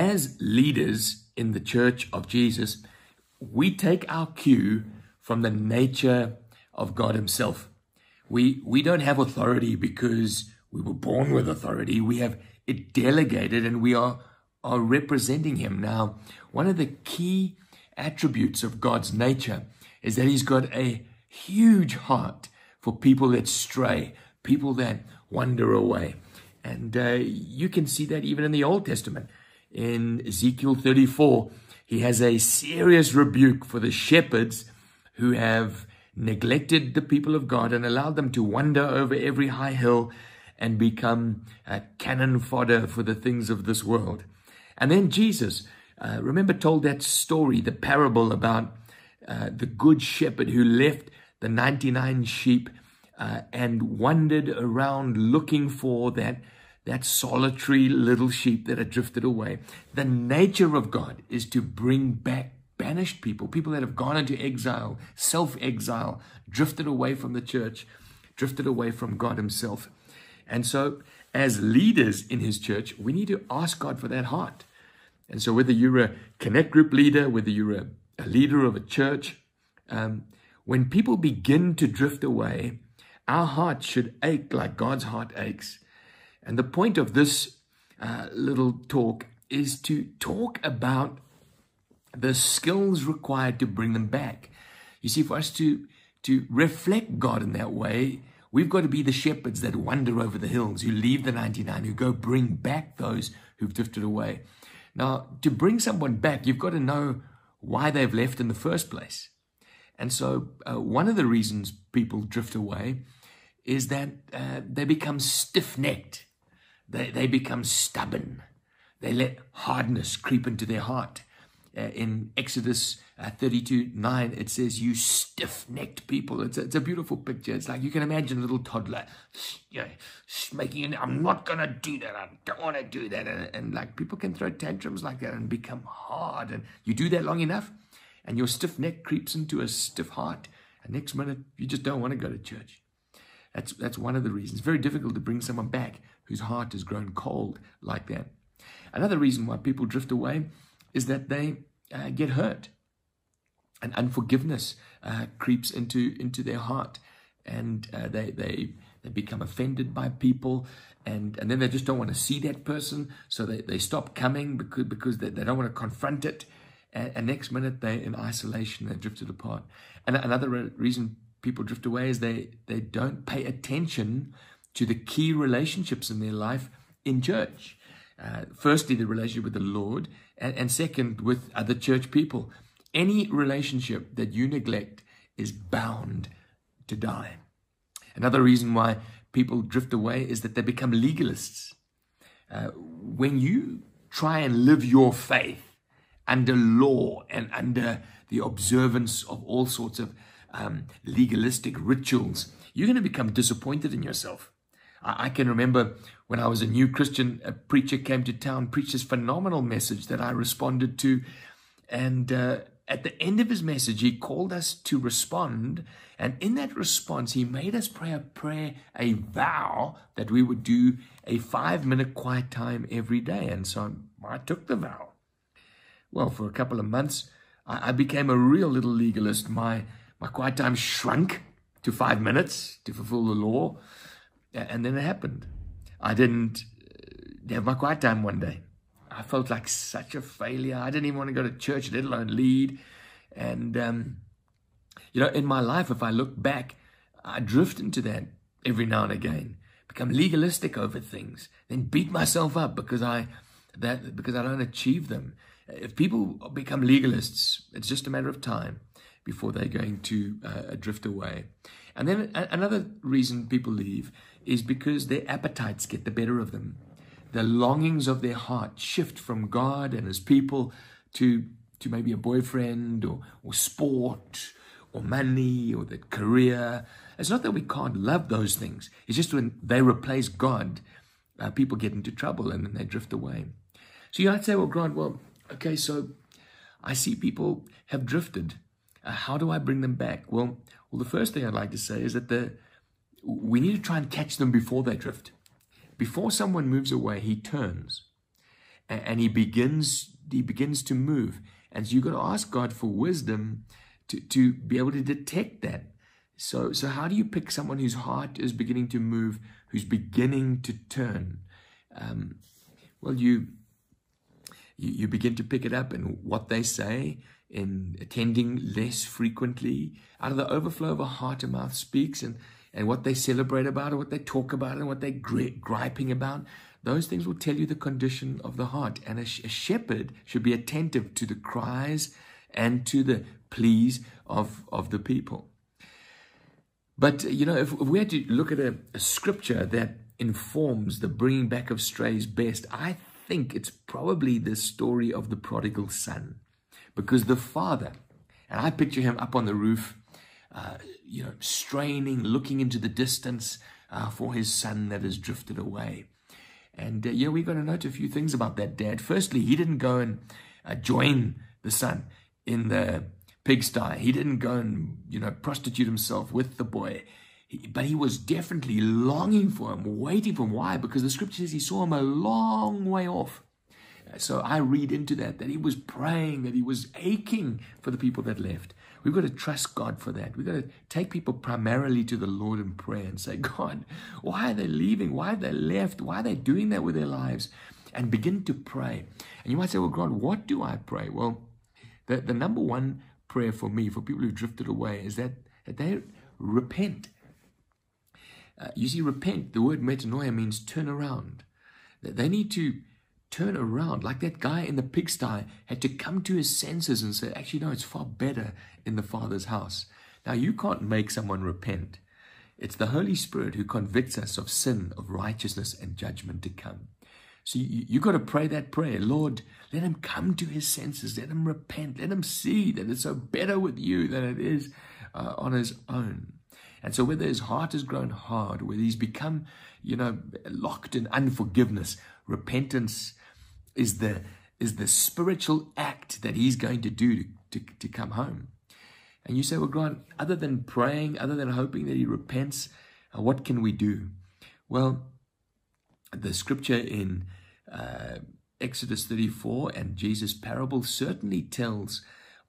as leaders in the church of Jesus, we take our cue from the nature of God Himself. We, we don't have authority because we were born with authority. We have it delegated and we are, are representing Him. Now, one of the key attributes of God's nature is that He's got a huge heart for people that stray, people that wander away. And uh, you can see that even in the Old Testament. In Ezekiel 34, he has a serious rebuke for the shepherds who have neglected the people of God and allowed them to wander over every high hill and become uh, cannon fodder for the things of this world. And then Jesus, uh, remember, told that story, the parable about uh, the good shepherd who left the 99 sheep uh, and wandered around looking for that, that solitary little sheep that had drifted away. The nature of God is to bring back banished people, people that have gone into exile, self exile, drifted away from the church, drifted away from God Himself. And so, as leaders in His church, we need to ask God for that heart. And so, whether you're a connect group leader, whether you're a, a leader of a church, um, when people begin to drift away, our heart should ache like God's heart aches. And the point of this uh, little talk is to talk about the skills required to bring them back. You see, for us to, to reflect God in that way, we've got to be the shepherds that wander over the hills, who leave the 99, who go bring back those who've drifted away. Now, to bring someone back, you've got to know why they've left in the first place. And so, uh, one of the reasons people drift away is that uh, they become stiff necked, they, they become stubborn, they let hardness creep into their heart. Uh, in Exodus uh, 32 9, it says, You stiff necked people. It's a, it's a beautiful picture. It's like you can imagine a little toddler you know, making an, I'm not going to do that. I don't want to do that. And, and like people can throw tantrums like that and become hard. And you do that long enough, and your stiff neck creeps into a stiff heart. And next minute, you just don't want to go to church. That's, that's one of the reasons. It's very difficult to bring someone back whose heart has grown cold like that. Another reason why people drift away is that they uh, get hurt. And unforgiveness uh, creeps into, into their heart. And uh, they, they, they become offended by people. And, and then they just don't want to see that person. So they, they stop coming because, because they, they don't want to confront it. And, and next minute, they're in isolation. They're drifted apart. And another reason people drift away is they, they don't pay attention to the key relationships in their life in church. Uh, firstly, the relationship with the Lord, and, and second, with other church people. Any relationship that you neglect is bound to die. Another reason why people drift away is that they become legalists. Uh, when you try and live your faith under law and under the observance of all sorts of um, legalistic rituals, you're going to become disappointed in yourself. I, I can remember when I was a new Christian, a preacher came to town, preached this phenomenal message that I responded to. And uh, at the end of his message, he called us to respond. And in that response, he made us pray a prayer, a vow that we would do a five minute quiet time every day. And so I took the vow. Well, for a couple of months, I, I became a real little legalist. My my quiet time shrunk to five minutes to fulfill the law. And then it happened. I didn't uh, have my quiet time one day. I felt like such a failure. I didn't even want to go to church, let alone lead. And, um, you know, in my life, if I look back, I drift into that every now and again, become legalistic over things, then beat myself up because I, that, because I don't achieve them. If people become legalists, it's just a matter of time before they're going to uh, drift away. And then another reason people leave is because their appetites get the better of them. The longings of their heart shift from God and His people to, to maybe a boyfriend or, or sport or money or the career. It's not that we can't love those things. It's just when they replace God, uh, people get into trouble and then they drift away. So you might say, well, Grant, well, okay, so I see people have drifted. Uh, how do I bring them back? Well, well, the first thing I'd like to say is that the we need to try and catch them before they drift. Before someone moves away, he turns. and he begins he begins to move. And so you've got to ask God for wisdom to, to be able to detect that. So, so how do you pick someone whose heart is beginning to move, who's beginning to turn? Um, well, you, you you begin to pick it up in what they say, in attending less frequently. Out of the overflow of a heart, a mouth speaks, and and what they celebrate about, or what they talk about, and what they're griping about. Those things will tell you the condition of the heart. And a, sh- a shepherd should be attentive to the cries and to the pleas of, of the people. But, uh, you know, if, if we had to look at a, a scripture that informs the bringing back of strays best, I think it's probably the story of the prodigal son. Because the father, and I picture him up on the roof, uh, you know, straining, looking into the distance uh, for his son that has drifted away. And, uh, you know, we got to note a few things about that dad. Firstly, he didn't go and uh, join the son in the pigsty. He didn't go and, you know, prostitute himself with the boy. He, but he was definitely longing for him, waiting for him. Why? Because the scripture says he saw him a long way off. So I read into that, that he was praying, that he was aching for the people that left. We've got to trust God for that. We've got to take people primarily to the Lord in prayer and say, God, why are they leaving? Why have they left? Why are they doing that with their lives? And begin to pray. And you might say, well, God, what do I pray? Well, the, the number one prayer for me, for people who drifted away, is that, that they repent. Uh, you see, repent, the word metanoia means turn around. They need to turn around. Like that guy in the pigsty had to come to his senses and say, actually, no, it's far better in the Father's house. Now, you can't make someone repent. It's the Holy Spirit who convicts us of sin, of righteousness, and judgment to come. So you, you got to pray that prayer. Lord, let him come to his senses. Let him repent. Let him see that it's so better with you than it is uh, on his own. And so whether his heart has grown hard, whether he's become, you know, locked in unforgiveness, repentance is the is the spiritual act that he's going to do to, to, to come home. And you say, well, Grant, other than praying, other than hoping that he repents, uh, what can we do? Well, the scripture in uh, Exodus 34 and Jesus' parable certainly tells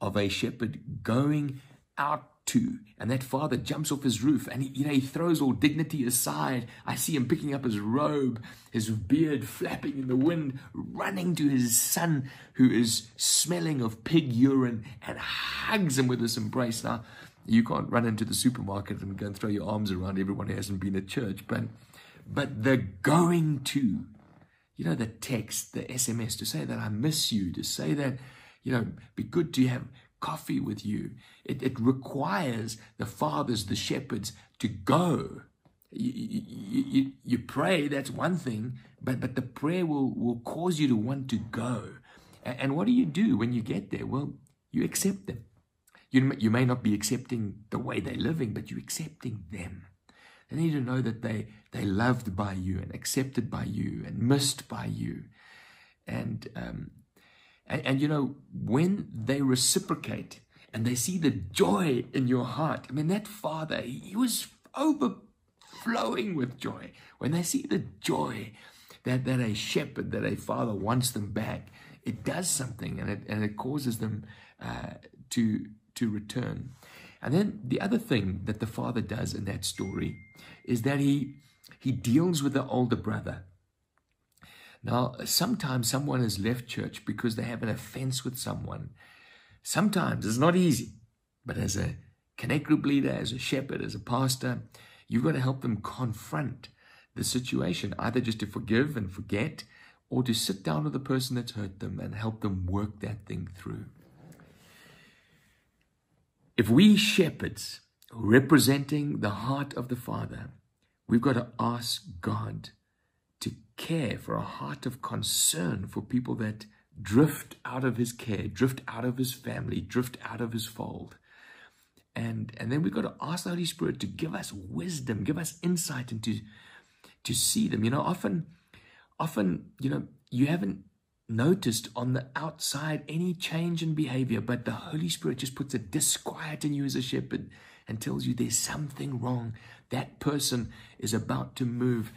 of a shepherd going out to. And that father jumps off his roof and he, you know, he throws all dignity aside. I see him picking up his robe, his beard flapping in the wind, running to his son who is smelling of pig urine and hugs him with this embrace. Now, you can't run into the supermarket and go and throw your arms around everyone who hasn't been at church, but, but the going to, you know, the text, the SMS to say that I miss you, to say that, you know, be good to have coffee with you. It, it requires the fathers, the shepherds, to go. You, you, you, you, pray, that's one thing, but, but the prayer will, will cause you to want to go. And, and what do you do when you get there? Well, you accept them. You, you may not be accepting the way they're living, but you're accepting them. They need to know that they, they're loved by you and accepted by you and missed by you. And um, and, and, you know, when they reciprocate and they see the joy in your heart, I mean, that father, he was overflowing with joy. When they see the joy that, that a shepherd, that a father wants them back, it does something and it, and it causes them uh, to, to return. And then the other thing that the father does in that story is that he, he deals with the older brother. Now, sometimes someone has left church because they have an offense with someone. Sometimes it's not easy, but as a connect group leader, as a shepherd, as a pastor, you've got to help them confront the situation, either just to forgive and forget, or to sit down with the person that's hurt them and help them work that thing through. If we shepherds representing the heart of the Father, we've got to ask God care, for a heart of concern for people that drift out of his care, drift out of his family, drift out of his fold. And, and then we've got to ask the Holy Spirit to give us wisdom, give us insight into to see them. You know, often, often, you know, you haven't noticed on the outside any change in behavior, but the Holy Spirit just puts a disquiet in you as a shepherd and tells you there's something wrong. That person is about to move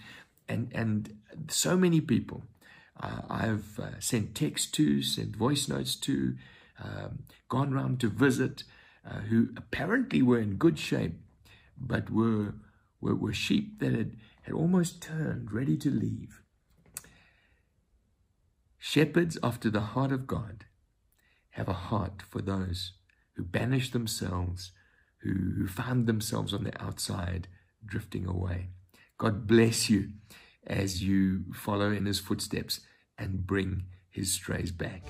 and and so many people uh, I've uh, sent text to, sent voice notes to, um, gone round to visit, uh, who apparently were in good shape, but were, were, were sheep that had, had almost turned, ready to leave. Shepherds after the heart of God have a heart for those who banish themselves, who, who found themselves on the outside, drifting away. God bless you as you follow in his footsteps and bring his strays back.